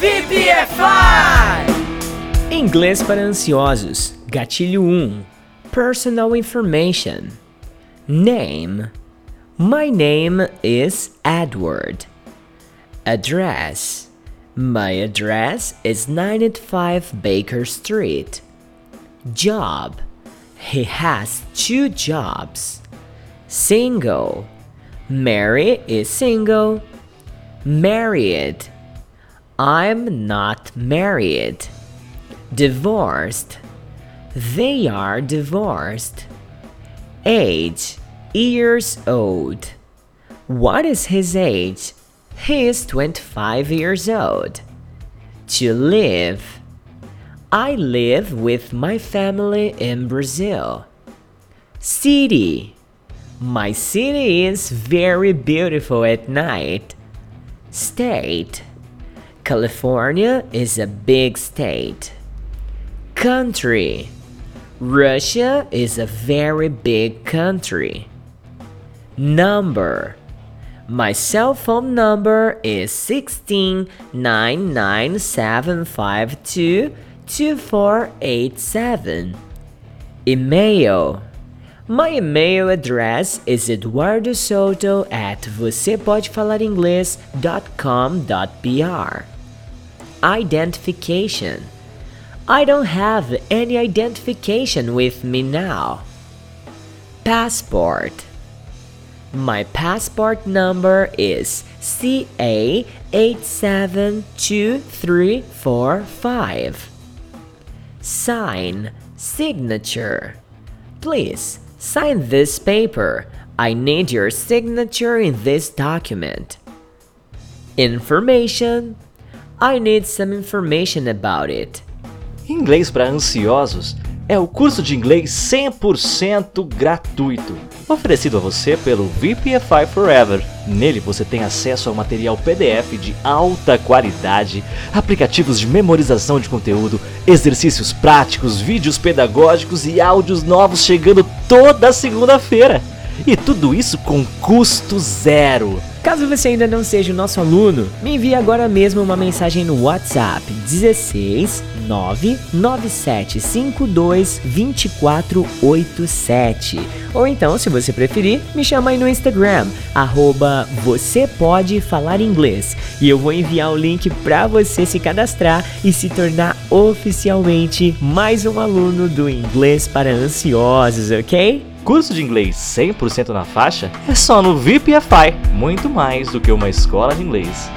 VPFI! Inglês para ansiosos. Gatilho 1. Personal information. Name. My name is Edward. Address. My address is 95 Baker Street. Job. He has two jobs. Single. Mary is single. Married. I'm not married. Divorced. They are divorced. Age. Years old. What is his age? He is 25 years old. To live. I live with my family in Brazil. City. My city is very beautiful at night. State. California is a big state. Country. Russia is a very big country. Number. My cell phone number is 169975222487. Email. My email address is eduardosoto at vocêpodefalaringlês.com.br. Identification. I don't have any identification with me now. Passport. My passport number is CA872345. Sign, signature. Please sign this paper. I need your signature in this document. Information. I need some information about it. Inglês para ansiosos é o curso de inglês 100% gratuito, oferecido a você pelo VPFI Forever. Nele você tem acesso ao material PDF de alta qualidade, aplicativos de memorização de conteúdo, exercícios práticos, vídeos pedagógicos e áudios novos chegando toda segunda-feira. E tudo isso com custo zero. Caso você ainda não seja o nosso aluno, me envie agora mesmo uma mensagem no WhatsApp 16 99752 2487. Ou então, se você preferir, me chama aí no Instagram, arroba você pode falar inglês. E eu vou enviar o link para você se cadastrar e se tornar oficialmente mais um aluno do Inglês para Ansiosos, ok? Curso de inglês 100% na faixa é só no VPFI, muito mais do que uma escola de inglês.